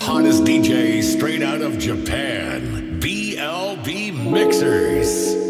Hottest DJ straight out of Japan. BLB Mixers.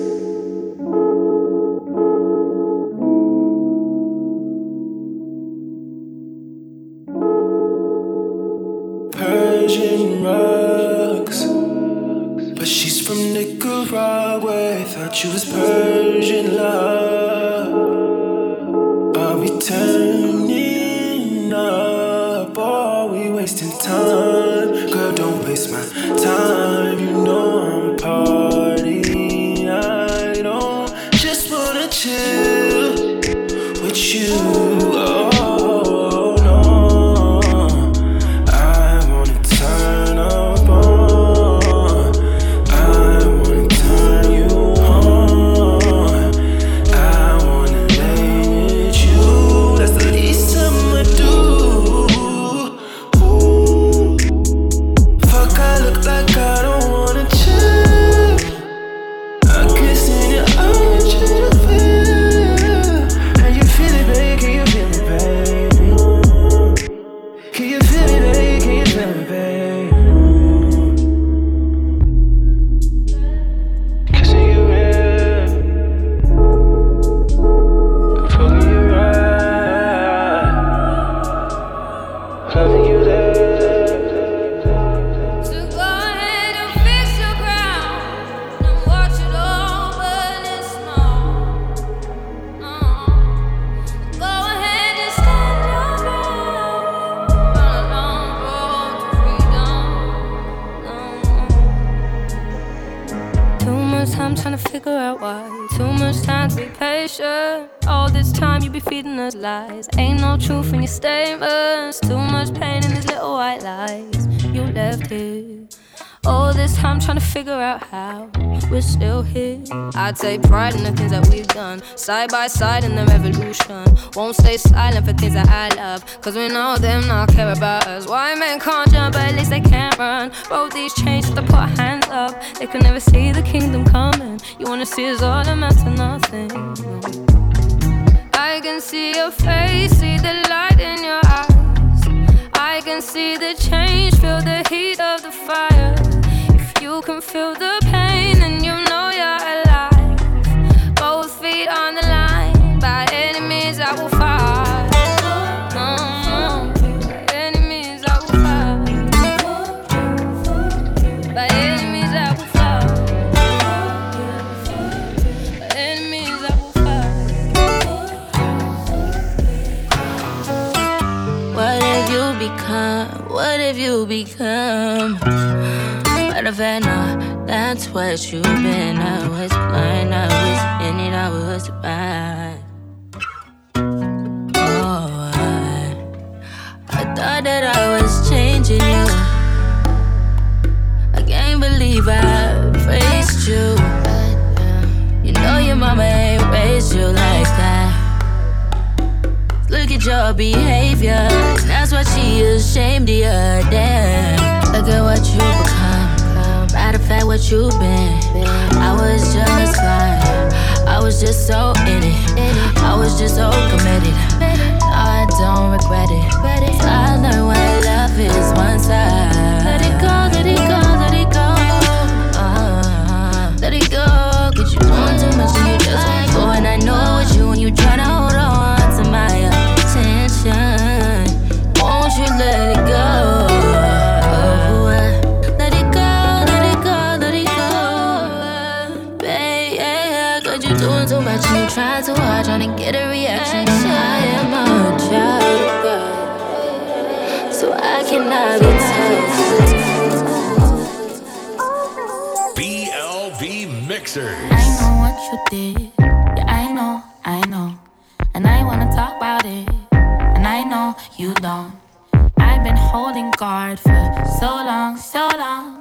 Time trying to figure out why. Too much time to be patient. All this time you be feeding us lies. Ain't no truth in your statements. Too much pain in these little white lies. You left here. All this time trying to figure out how we're still here. I take pride in the things that we've done, side by side in the revolution. Won't stay silent for things that I love, cause we know them not care about us. Why men can't jump, but at least they can't run. Both these chains to put hands up, they can never see the kingdom coming. You wanna see us all amount to nothing. I can see your face, see the light in your. I can see the change, feel the heat of the fire. If you can feel the pain, then you know you become? Matter of fact, no, that's what you've been. I was blind, I was in it, I was bad. Oh, I, I thought that I was changing you. I can't believe I faced you. You know your mama ain't raised you like that. Look at your behavior. Why she ashamed of you. Damn. Look at what you become. Matter of fact, what you've been. I was just fine. I was just so in it. I was just so committed. I don't regret it. I you don't. I've been holding guard for so long, so long.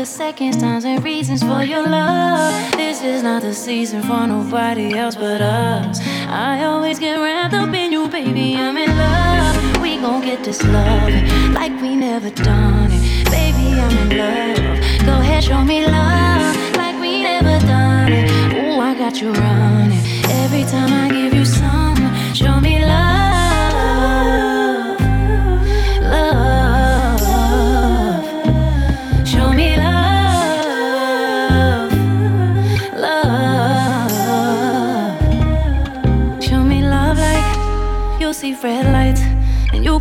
the seconds, times, and reasons for your love. This is not the season for nobody else but us. I always get wrapped up in you, baby. I'm in love. We gon' get this love like we never done it. Baby, I'm in love. Go ahead, show me love like we never done it. Ooh, I got you running every time I give you.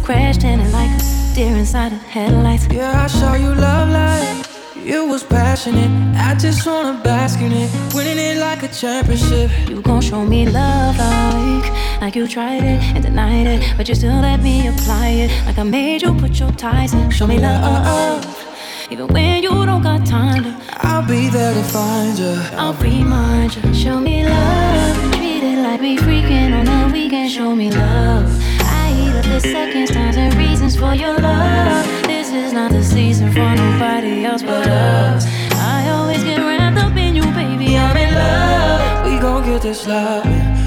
crashed in it like a deer inside of headlights. Yeah, I saw you love life. You was passionate. I just wanna bask in it, winning it like a championship. You gon' show me love like, like you tried it and denied it, but you still let me apply it. Like I made you put your ties in. Show me love, even when you don't got time to. I'll be there to find you. I'll remind you. Show me love, treat it like we freaking on the weekend. Show me love. I eat up the seconds, times, and reasons for your love. This is not the season for nobody else but us. I always get wrapped up in you, baby. I'm in love. We gon' get this love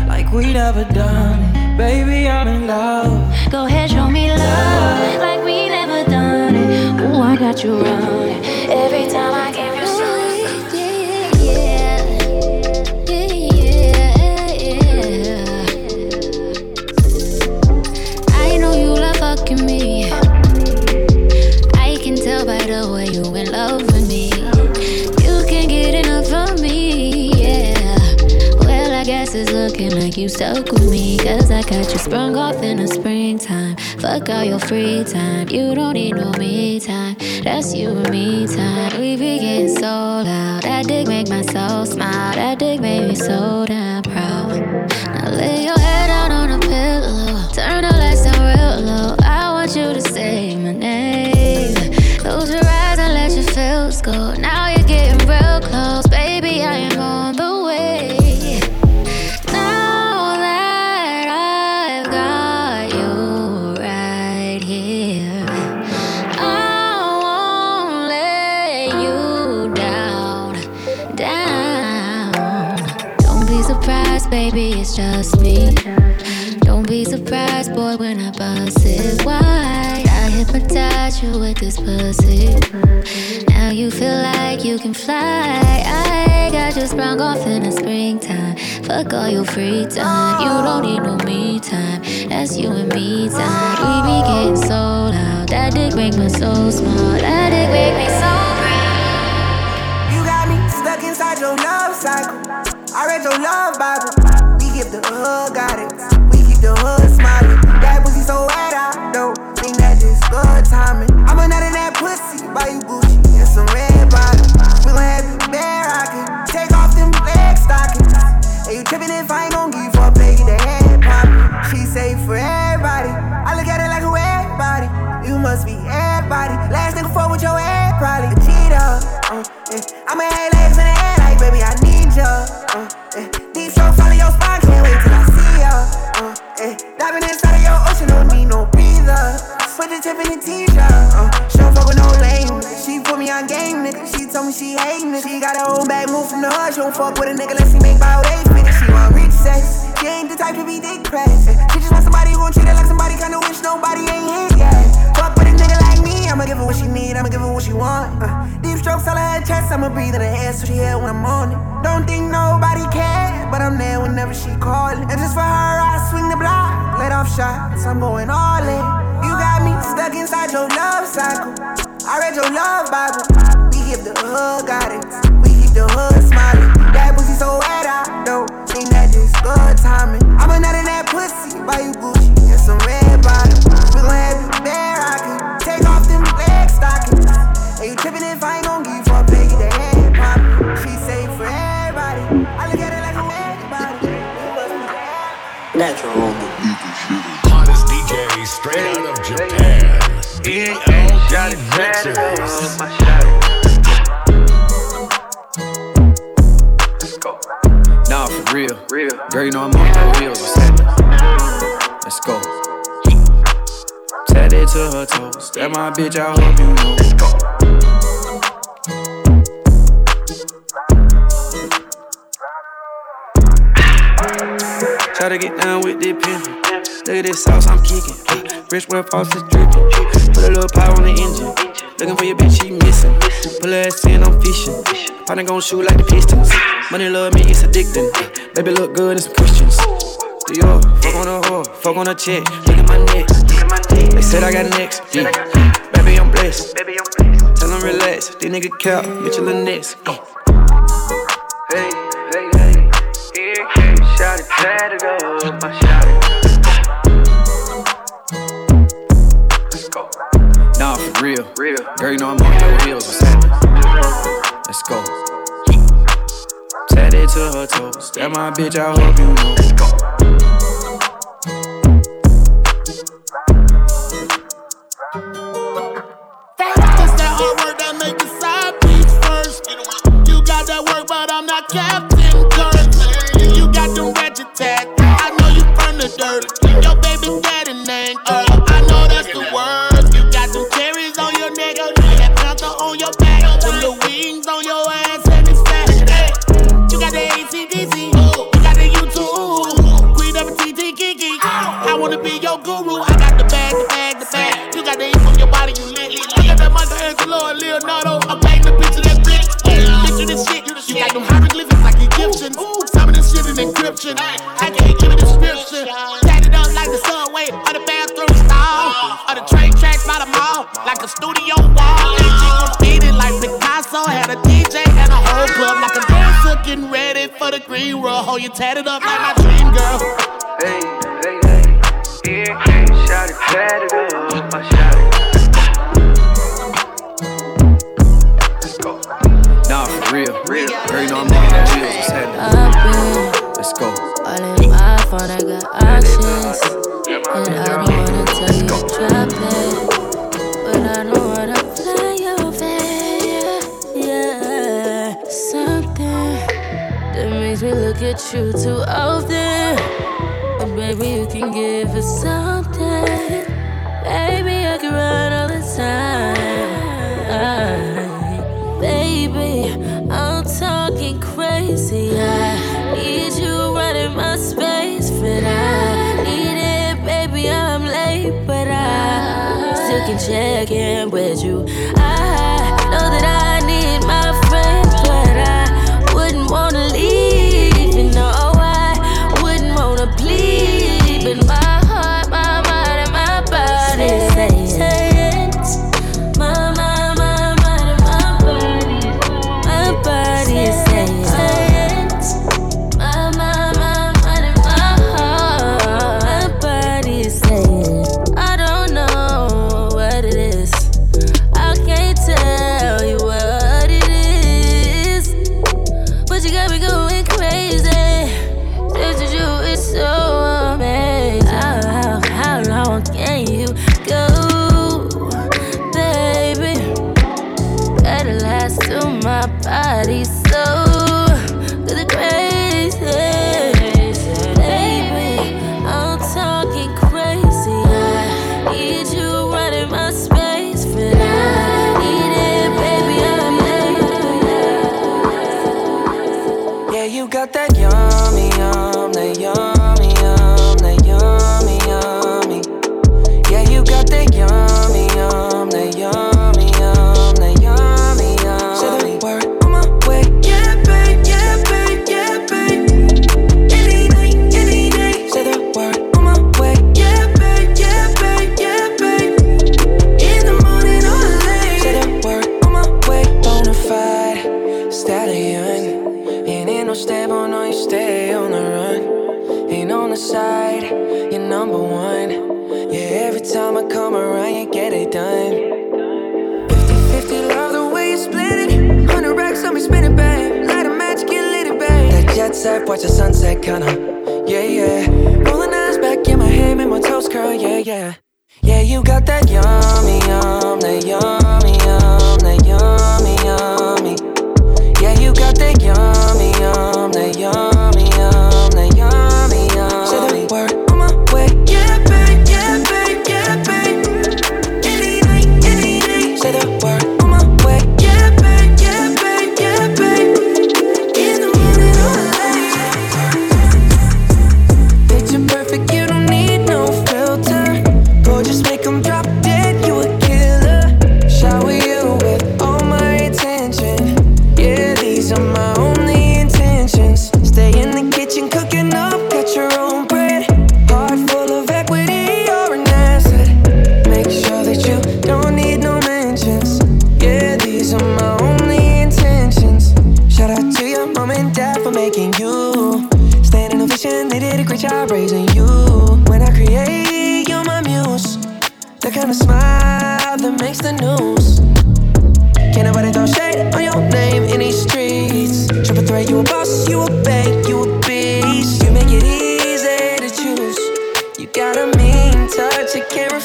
like we never done it. Baby, I'm in love. Go ahead, show me love like we never done it. Ooh, I got you running every time I give you stuck with me. Cause I got you sprung off in the springtime. Fuck all your free time. You don't need no me time. That's you and me time. We be getting so loud. That dick make my soul smile. That dick made me so damn proud. Now lay your head down on a pillow. Turn the lights down real low. I want you to say my name. Close your eyes and let your feels go. You with this pussy. Now you feel like you can fly. I got you sprung off in the springtime. Fuck all your free time. You don't need no me time. That's you and me time. We be getting so loud. That dick make me so small. That dick make me so proud. You got me stuck inside your love cycle. I read your love Bible. We give the hug, got it. We keep the hood timing. I'm a that pussy. Buy you Gucci and some red bottoms. We gon' have you fuck with a nigga unless he make about eight figures. She want rich sex. She ain't the type to be dick pressed. She just want somebody who gon' treat her like somebody kinda wish nobody ain't hit yet. Fuck with a nigga like me, I'ma give her what she need, I'ma give her what she want. Uh, deep strokes all her chest, I'ma breathe in her air so she hear when I'm on it. Don't think nobody cares, but I'm there whenever she callin'. And just for her, I swing the block, let off shots, I'm going all in. You got me stuck inside your love cycle. I read your love Bible. We give the hood guidance, we keep the hood smiling. Buy you Gucci and some red bottoms. We gon' have you bare rockin', take off them leg stockings. Hey, you trippin' if I ain't gon' give you for a play, get the head poppin'. She say for everybody, I look at it like who everybody. You must be Natural. Hottest DJ straight out of Japan. BLB Mixers. Toes. That my bitch, I hope you know. Try to get down with this pimpin'. Look at this sauce I'm kicking. Fresh where faucet dripping. Put a little power on the engine. Looking for your bitch, she missing. Pull her ass in, I'm fishing. Partner gon' shoot like the Pistons. Money love me, it's addicting. Baby look good in some Christians. Dior, fuck on a whore, fuck on a check. Look at my neck. They said I got next. Yeah. Baby, I'm blessed. Tell them relax. These nigga cap. Mitchell and Nix. Go. Hey, hey, hey. Here, hey. Shout it, try to go. My shout it. Let's go. Nah, for real. Real. Girl, you know I'm on your heels. What's happening? Let's go. Tatted to her toes. That my bitch, I hope you know. Let's go. with you too often. But maybe you can give us something. Maybe I can run all the time. Baby, I'm talking crazy. I need you right in my space, but I need it, baby. I'm late, but I still can check in with you. I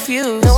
refuse.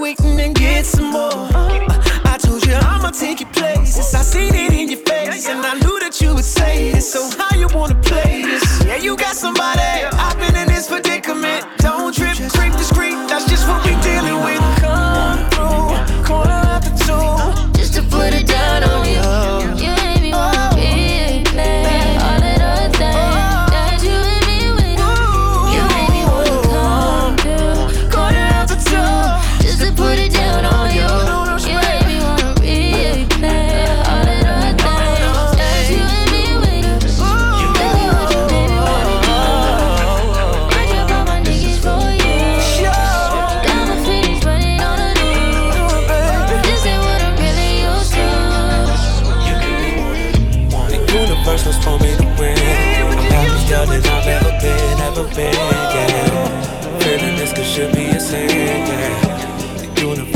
Waiting and get some more. Uh, I told you I'ma take your places. I seen it in your face, and I knew that you would say it. So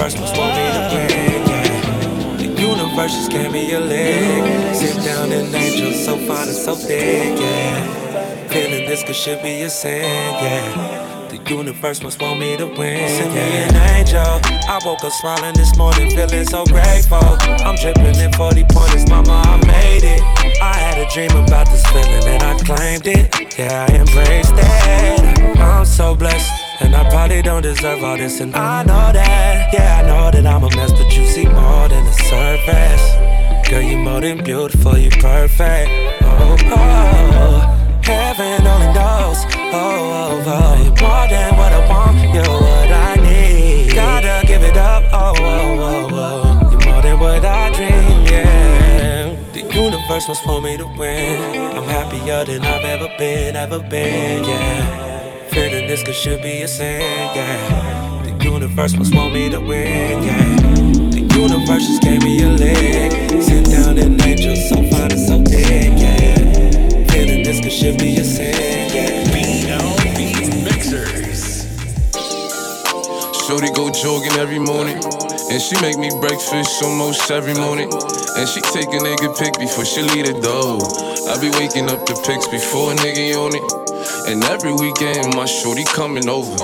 universe was for me to win, yeah. The universe just gave me a leg. Sit down and angel, so fine and so big, yeah. Feeling this could should be a sin, yeah. The universe must want me to win. Send me an angel. I woke up smiling this morning, feeling so grateful. I'm dripping in 40 pointers, mama, I made it. I had a dream about this feeling and I claimed it. Yeah, I embraced it. I'm so blessed. And I probably don't deserve all this, and I know that. Yeah, I know that I'm a mess, but you see more than the surface. Girl, you more than beautiful, you perfect. Oh, oh, oh. heaven only knows. Oh, oh, oh, you're more than what I want, you're what I need. Gotta give it up. Oh, oh, oh, oh, you're more than what I dream. Yeah, the universe was for me to win. I'm happier than I've ever been, ever been. Yeah. Feeling this could should be a sin, yeah. The universe must want me to win, yeah. The universe just gave me a leg. Sit down and angel, so fine and so big, yeah. Feeling this could should be a sin, yeah. Mixers. Shorty go jogging every morning. And she make me breakfast almost every morning. And she take a nigga pic before she leave the door. I be waking up the pics before a nigga on it. And every weekend, my shorty coming over.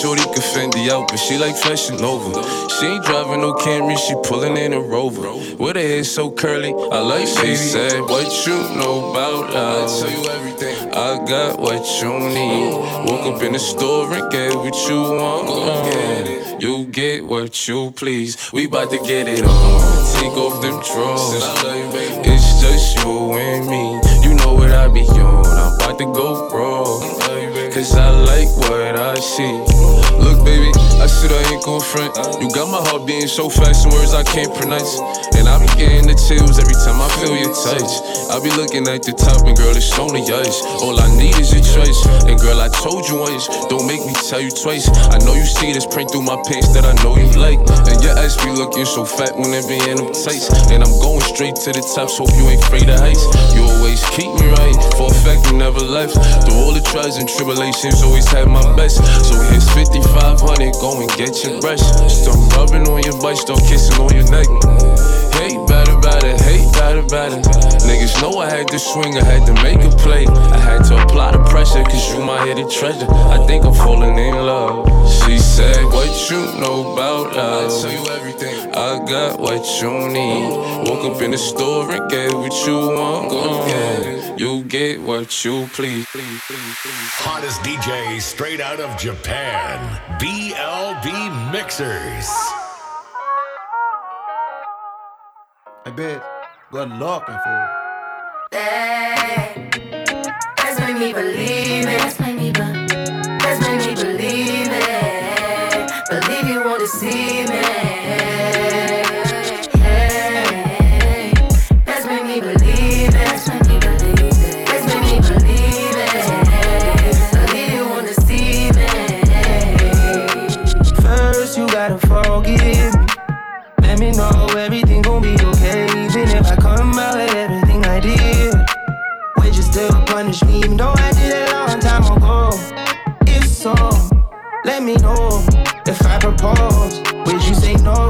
Shorty can Fendi out, but she like flashing over. She ain't driving no Camry, she pulling in a Rover. With her hair so curly, I like she said, What you know about love? I tell you everything. I got what you need. Woke up in the store and get what you want. Uh, you get what you please. We bout to get it on. Take off them drawers. It's just you and me. Know what I be on. I'm about to go raw. Cause I like what I see. Look, baby, I said I ain't gon' front. You got my heart beating so fast, some words I can't pronounce. And I be getting the chills every time I feel your touch. I be looking at the top, and girl, it's on the ice. All I need is your choice. And girl, I told you once, don't make me tell you twice. I know you see this print through my pants that I know you like. And your ass be looking so fat when it be in them tights. And I'm going straight to the top, so hope you ain't afraid of heights. You always keep me right, for a fact you never left. Through all the trials and tribulations, always had my best. So here's 5500, go and get your brush. Start rubbing on your butt, start kissing on your neck. Hate better, better, hate better, better. Niggas know I had to swing, I had to make a play. I had to apply the pressure, cause you my hidden treasure. I think I'm falling in love. She said, What you know about love? I tell you everything. I got what you need. Woke up in the store and get what you want. Go get You get what you please. Hottest DJ straight out of Japan. BLB Mixers. I bet. Good looking for Hey, that's made me believe it. That's made me, that's made me believe it. Believe you want to see me. Me know. If I propose, would you say no?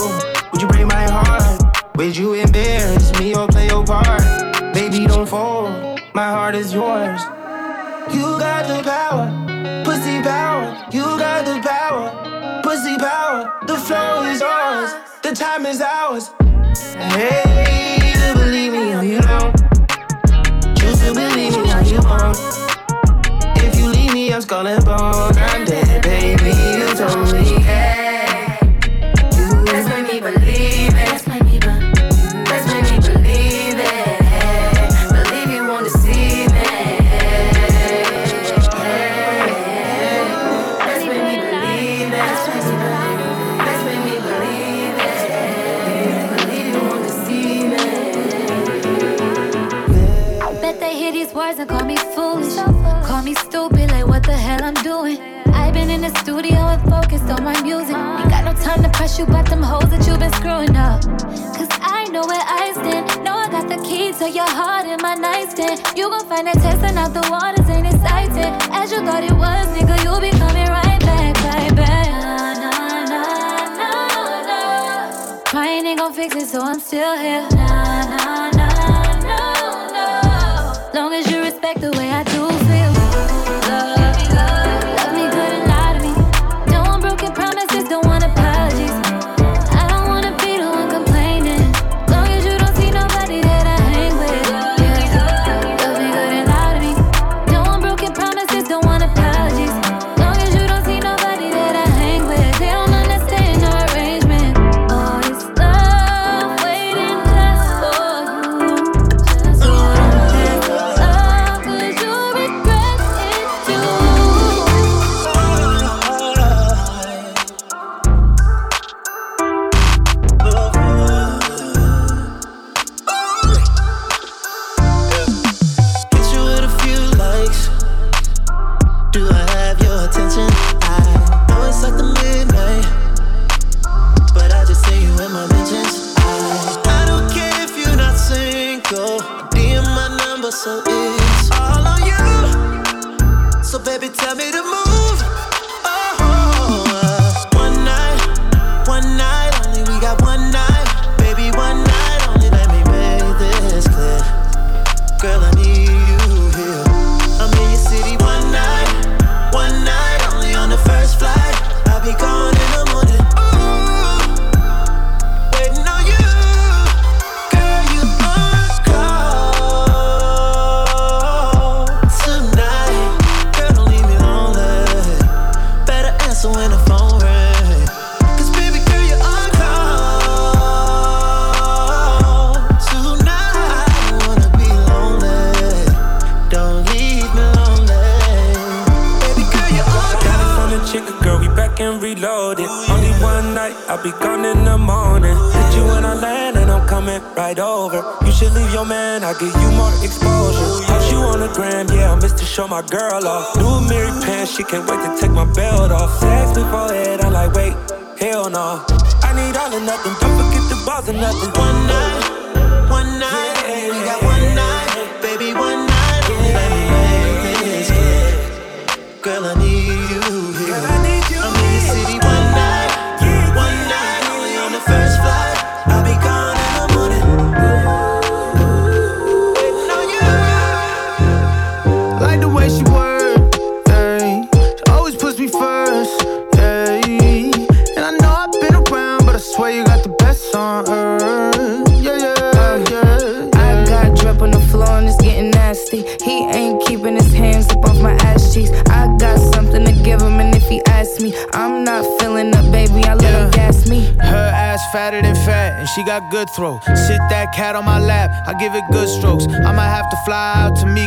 Would you break my heart? Would you embarrass me or play your part? Baby, don't fold. My heart is yours. You got the power, pussy power. You got the power, pussy power. The flow is yours, the time is ours. Hey, you believe me or you don't. Choose to believe me or you won't. If you leave I'm dead, baby. You told me. Hey, you. that's made me believe it. Call me foolish. Call me stupid, hell I'm doing. I've been in the studio and focused on my music. Ain't got no time to press you about them hoes that you've been screwing up. Cause I know where I stand. Know I got the key to your heart in my nightstand. You gon' find that testing out the waters ain't exciting. As you thought it was, nigga, you'll be coming right back, right back. Nah, nah, nah, nah. Crying ain't gon' fix it, so I'm still here. Nah, nah, nah, no, no. Long as you respect the way I do my girl off. New Mary pants, she can't wait to throw.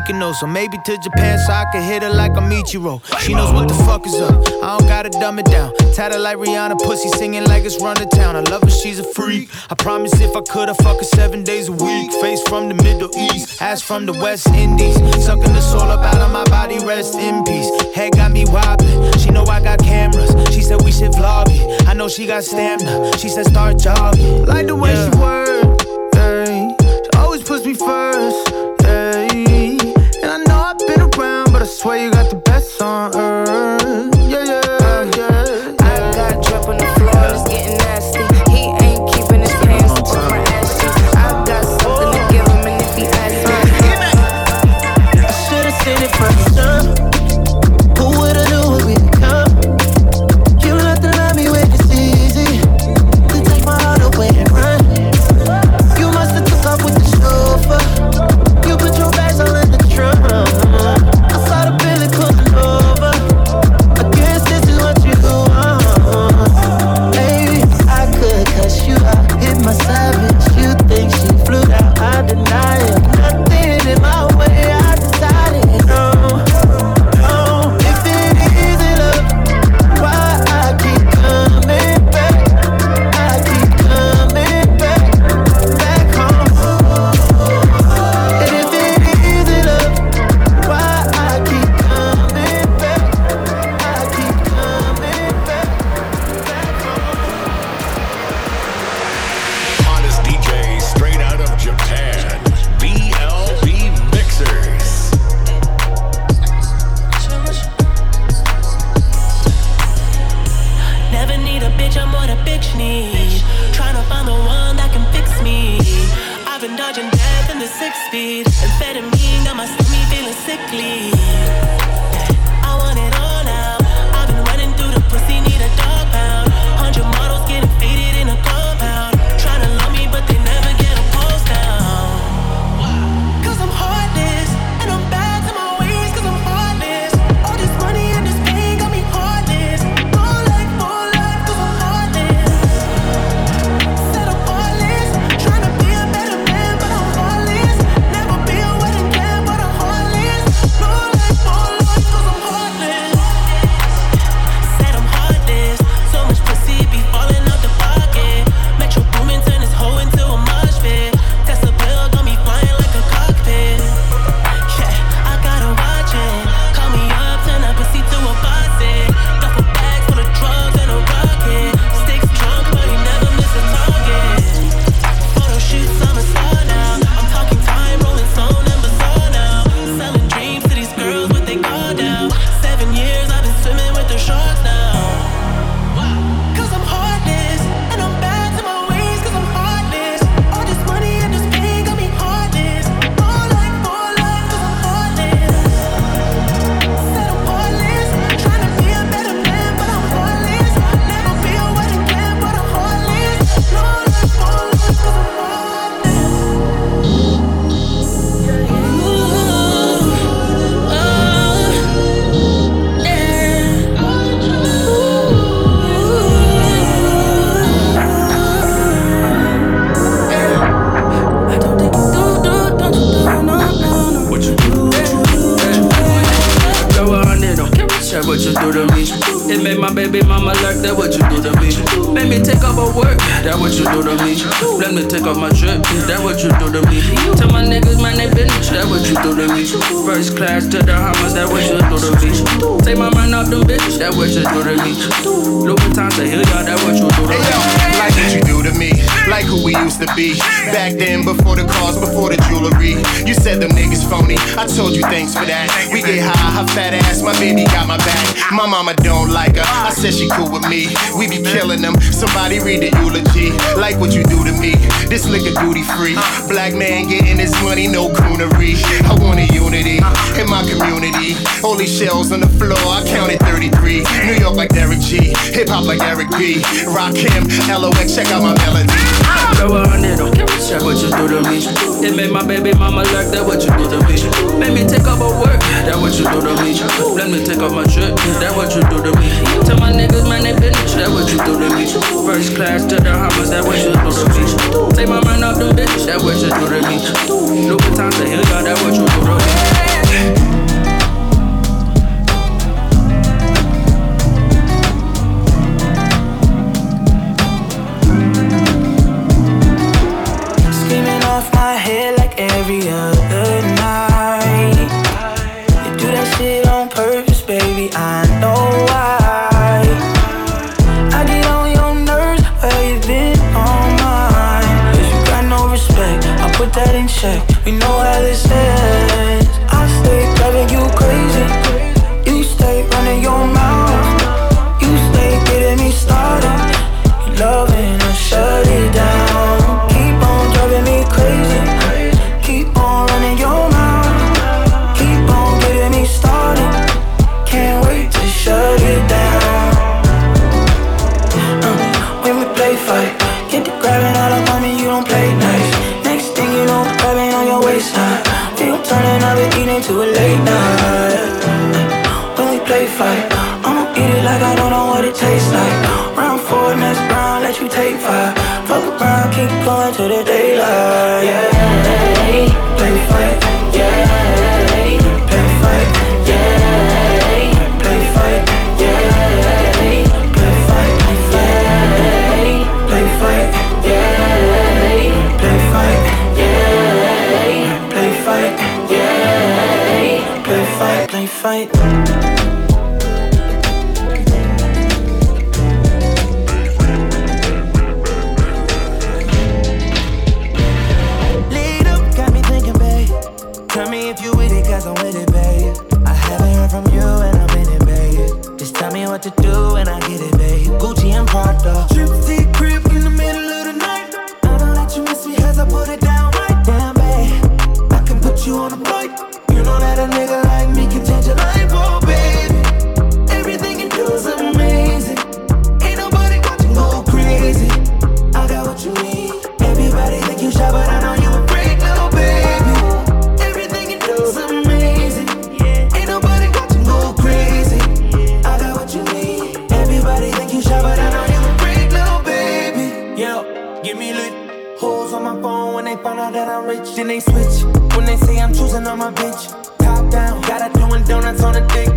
Mykonos, or maybe to Japan so I can hit her like a Michiro. She knows what the fuck is up. I don't gotta dumb it down. Tatted like Rihanna, pussy singing like it's run to town. I love her, she's a freak. I promise if I could, I fuck her seven days a week. Face from the Middle East, ass from the West Indies. Sucking the soul up out of my body, rest in peace. Head got me wobbling. She know I got cameras. She said we should vlog it. I know she got stamina. She said start jogging. Like the way she work, swear you got Amphetamine got my stomach feeling sickly. It made my baby mama like that. What you do to me? Made me take off her work. That what you do to me. Let me take off my trip. That what you do to me. Tell my niggas man they bitch. That what you do to me. First class to the Hammers. That what you do to me. Take my mind off them bitch. That what you do to me. Louis Vuitton to Hill That what you do to me. Like what you do to me, like who we used to be. Back then, before the cars, before the jewelry. You said them niggas phony. I told you thanks for that. We get high, her fat ass, my baby got my back. My mama don't like her. I said she cool with me. We be killing them. Somebody read the eulogy. Like what you do to me. This liquor duty free. Black man getting his money, no coonery. I want a unity in my community. Only shells on the floor. I counted 33. New York like Derek G. Hip hop like Eric B. Rakim. LOX, check out my melody. Throw a hundred on Shot what you do to me It made my baby mama like that what you do to me? Made me take up her work That what you do to me? Let me take off my shirt That what you do to me? Tell my niggas man they bitch That what you do to me? First class to the Hamas That what you do to me? Take my mind off them bitch That what you do to me? Louis Vuitton to Hilda That what you do to me? on a dick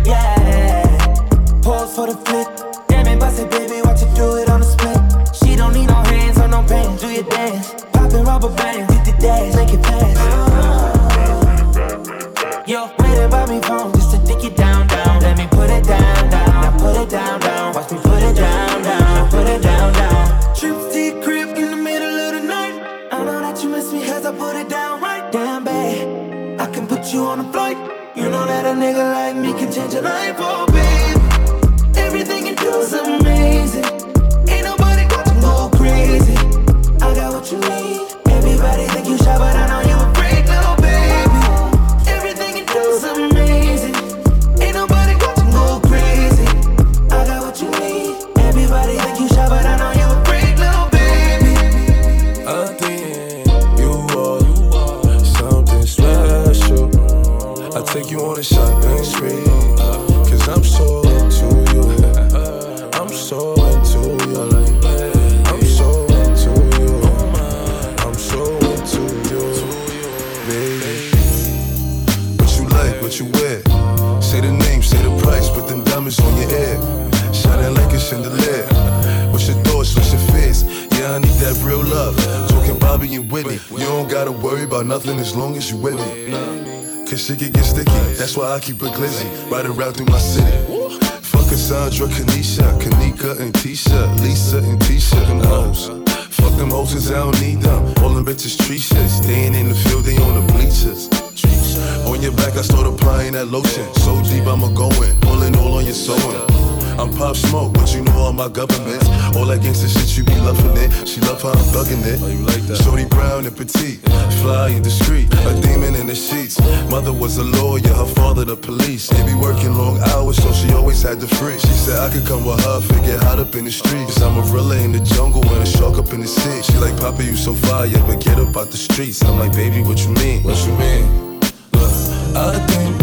She be loving it, she love how I'm thugging it. Oh, you like that? Shorty brown and petite, fly and discreet, a demon in the sheets. Mother was a lawyer, her father the police. They be working long hours, so she always had the free. She said I could come with her, figure hot up in the streets. I'm a gorilla in the jungle and a shark up in the sea. She like Papa, you so fire, but get up out the streets. I'm like, baby, what you mean? What you mean? Look, I think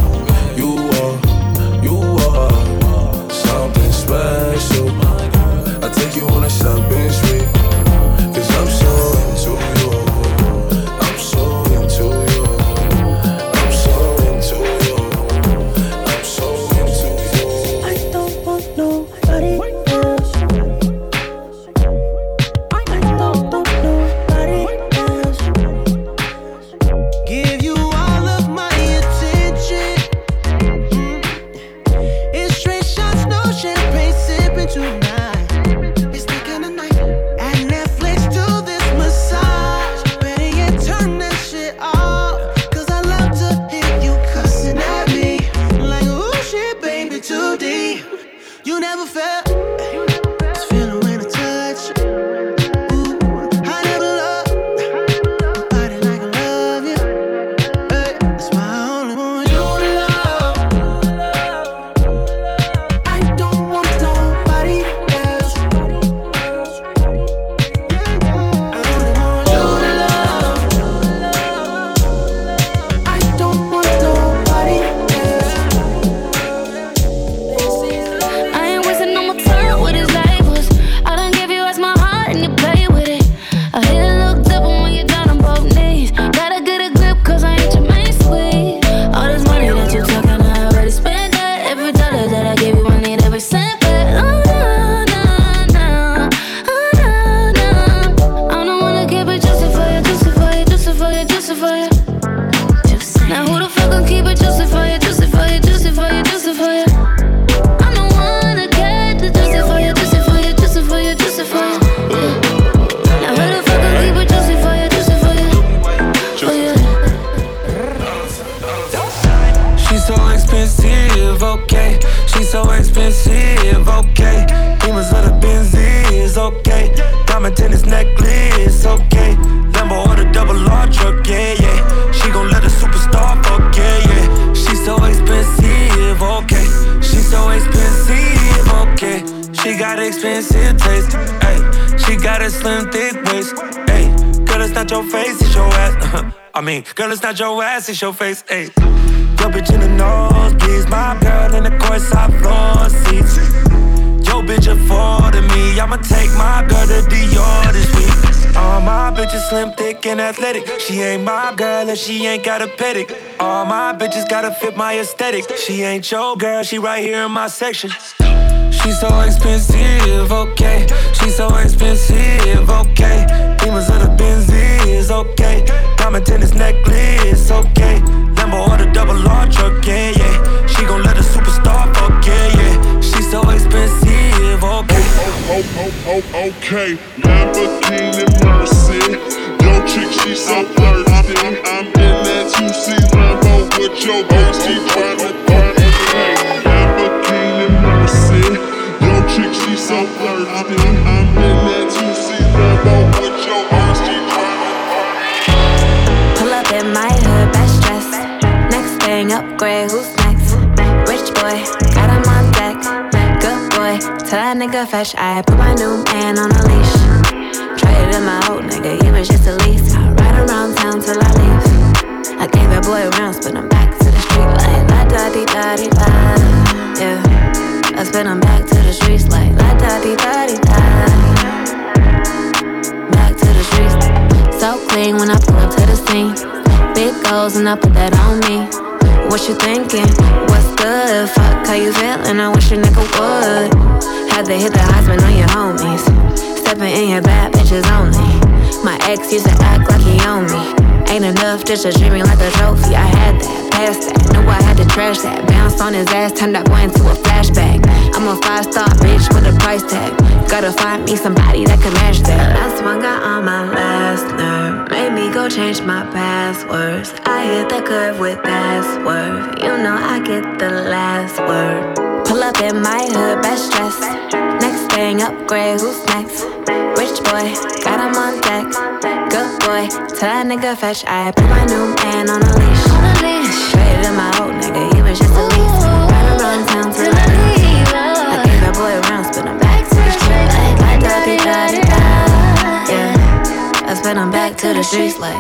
you are, you are something special. Make you wanna stop and switch it's not your ass, it's your face, ayy. Your bitch in the nosebleeds, my girl in the courtside floor seats. Yo, bitch afforded me, I'ma take my girl to Dior this week. All my bitches slim, thick, and athletic. She ain't my girl if she ain't got a pedic. All my bitches gotta fit my aesthetic. She ain't your girl, she right here in my section. She's so expensive, okay. She's so expensive, okay. Demons of the Benzies, okay. Diamond tennis necklace, okay. Lambo or the double R truck, yeah, yeah. She gon' let a superstar fuck, yeah, yeah. She's so expensive, okay. Oh, oh, oh, oh, okay. Lamborghini Mercy. Yo, chick, she so thirsty. I'm in that 2C Lambo with your bitch. She tryna a. Lamborghini Mercy. Yo, chick, she so thirsty. Nigga fetch. I put my new man on a leash. Traded my old nigga, he was just a lease. I ride around town till I leave. I gave that boy rounds, but I'm back to the street like la da di da di da. Yeah, I spin him back to the streets like la da di da di da. Back to the streets. So clean when I pull up to the scene. Big goals and I put that on me. What you thinking? What's good? Fuck how you feeling? I wish a nigga would. Had to hit the Heisman on your homies. Stepping in your bad bitches only. My ex used to act like he owned me. Ain't enough just to treat me like a trophy. I had that, passed that. Knew I had to trash that. Bounced on his ass, turned that boy into a flashback. I'm a five star bitch with a price tag. Gotta find me somebody that can match that. Last one got on my last nerve. Made me go change my passwords. I hit the curve with that swerve. You know I get the last word. Pull up in my hood, best dress. Next thing, upgrade, who's next? Rich boy, got him on deck. Good boy, tell that nigga fetch. I put my new man on a leash. Traded in my old nigga, he was just a lease. I spin him back to the streets like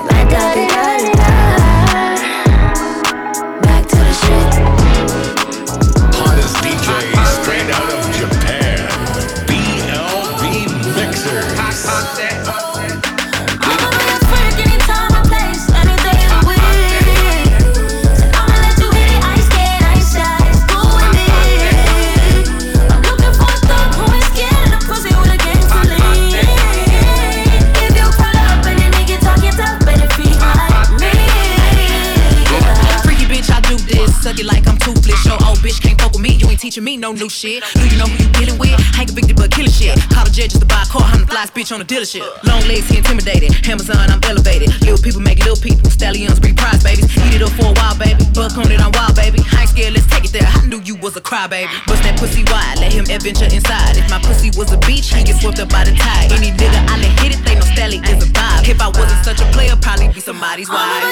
no new shit. Do you know who you dealing with? I ain't convicted but killing shit. Call the judge just to buy a car, I'm the bitch on the dealership. Long legs, he intimidated. Amazon, I'm elevated. Little people make little people. Stallions breed prize babies. Eat it up for a while, baby. Buck on it, I'm wild, baby. High ain't let's take it there. I knew you was a cry baby. Bust that pussy wide, let him adventure inside. If my pussy was a beach, he get swept up by the tide. Any nigga I let hit it, they know Stallion is a vibe. If I wasn't such a player, probably be somebody's wife.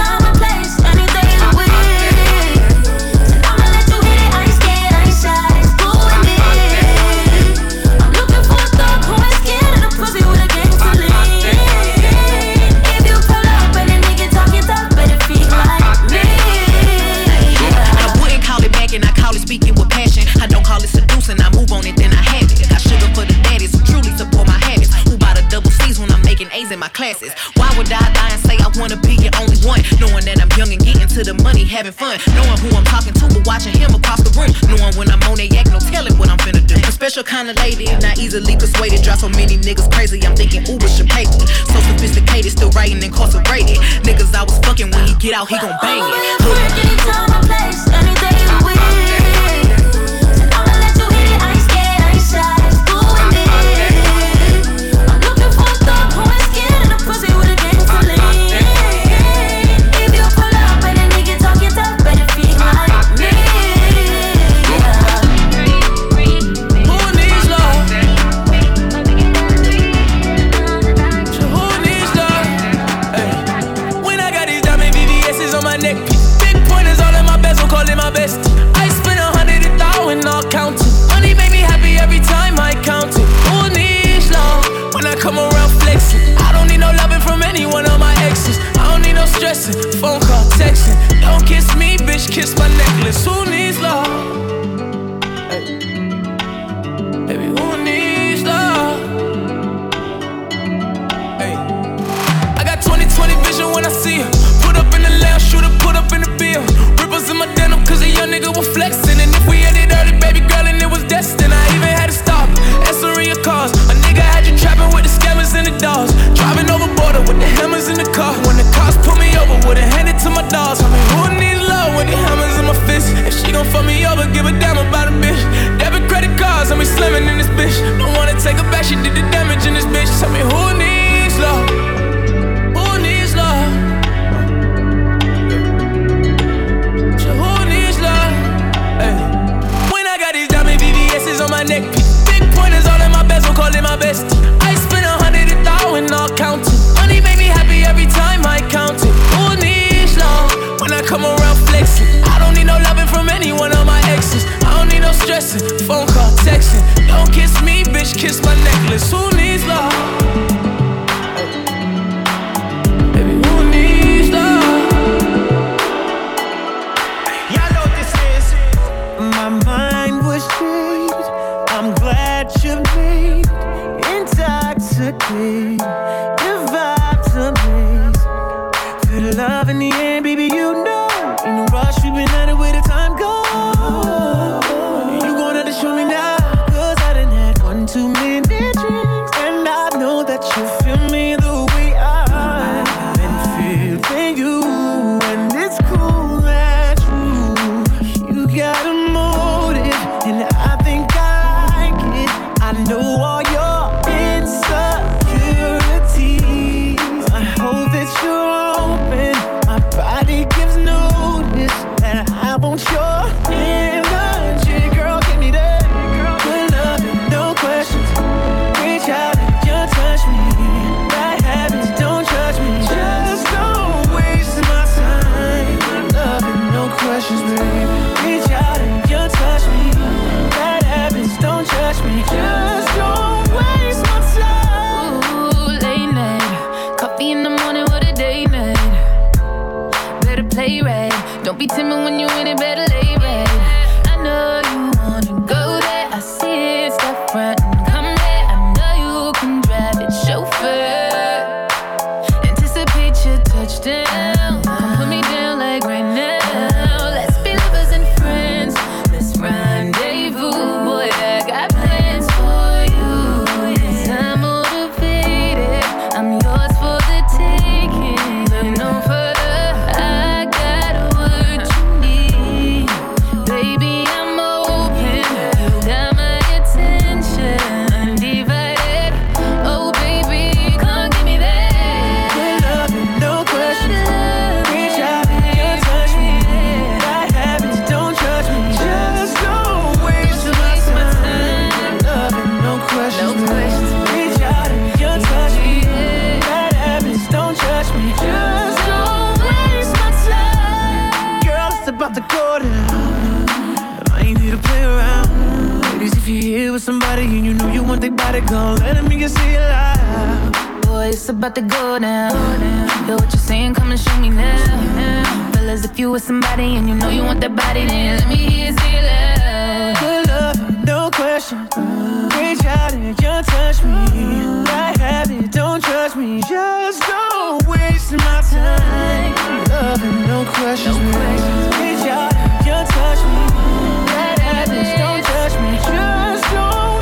I'm a place, any day. classes. Why would I lie and say I wanna be your only one? Knowing that I'm young and getting to the money, having fun. Knowing who I'm talking to, but watching him across the room. Knowing when I'm on that yak, no telling what I'm finna do. A special kind of lady, not easily persuaded. Drive so many niggas crazy, I'm thinking Uber should pay me. So sophisticated, still writing incarcerated. Niggas I was fucking when he get out, he gon' bang it. Huh. Anything see about to go down. Hear what you're saying, come and show me now. Fellas, if you with somebody and you know you want that body, then let me hear you say loud. Good love, no question. Reach out and just touch me. Right habit, don't trust me. Just don't waste my time. Loving, no questions. Reach out and just touch me. Right habits, don't touch me. Just don't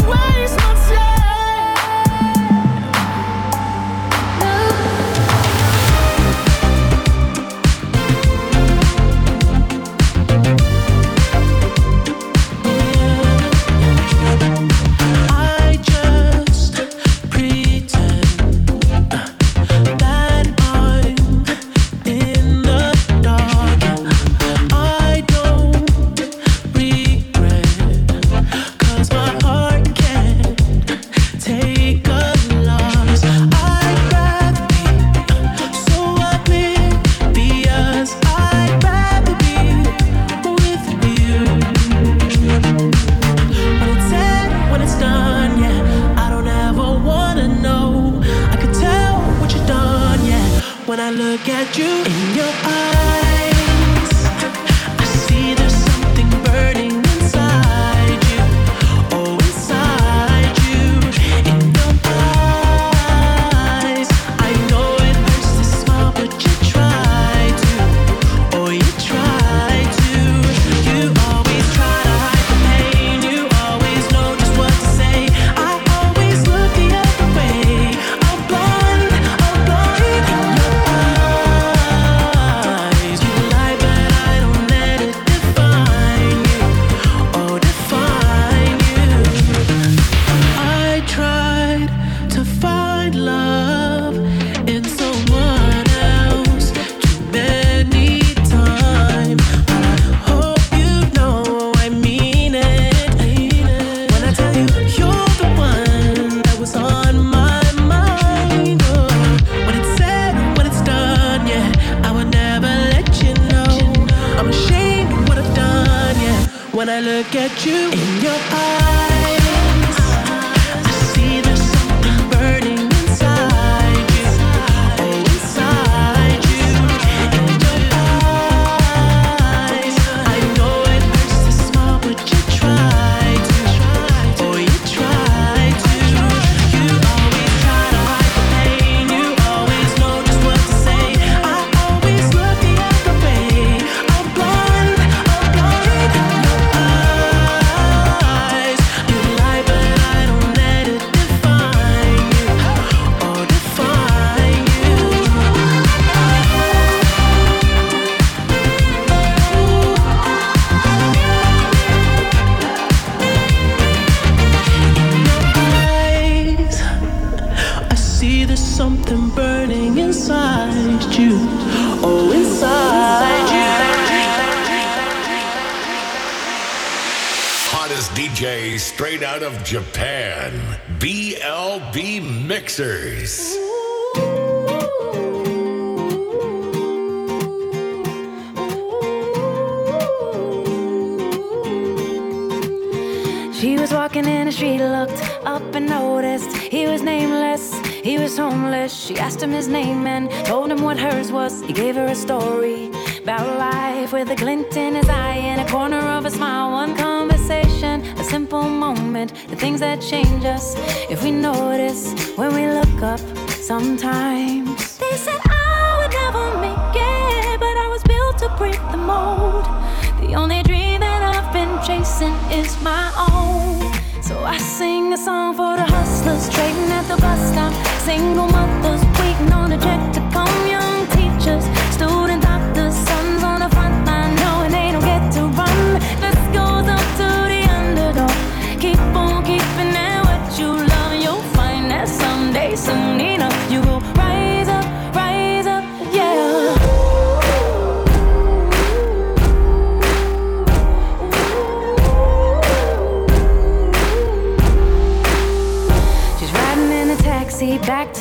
Straight out of Japan. BLB Mixers. She was walking in the street, looked up and noticed he was nameless. He was homeless. She asked him his name and told him what hers was. He gave her a story about life with a glint in his eye and a corner of a smile. One a simple moment, the things that change us if we notice when we look up sometimes. They said I would never make it, but I was built to break the mold. The only dream that I've been chasing is my own. So I sing a song for the hustlers trading at the bus stop. Single mothers waiting on a check to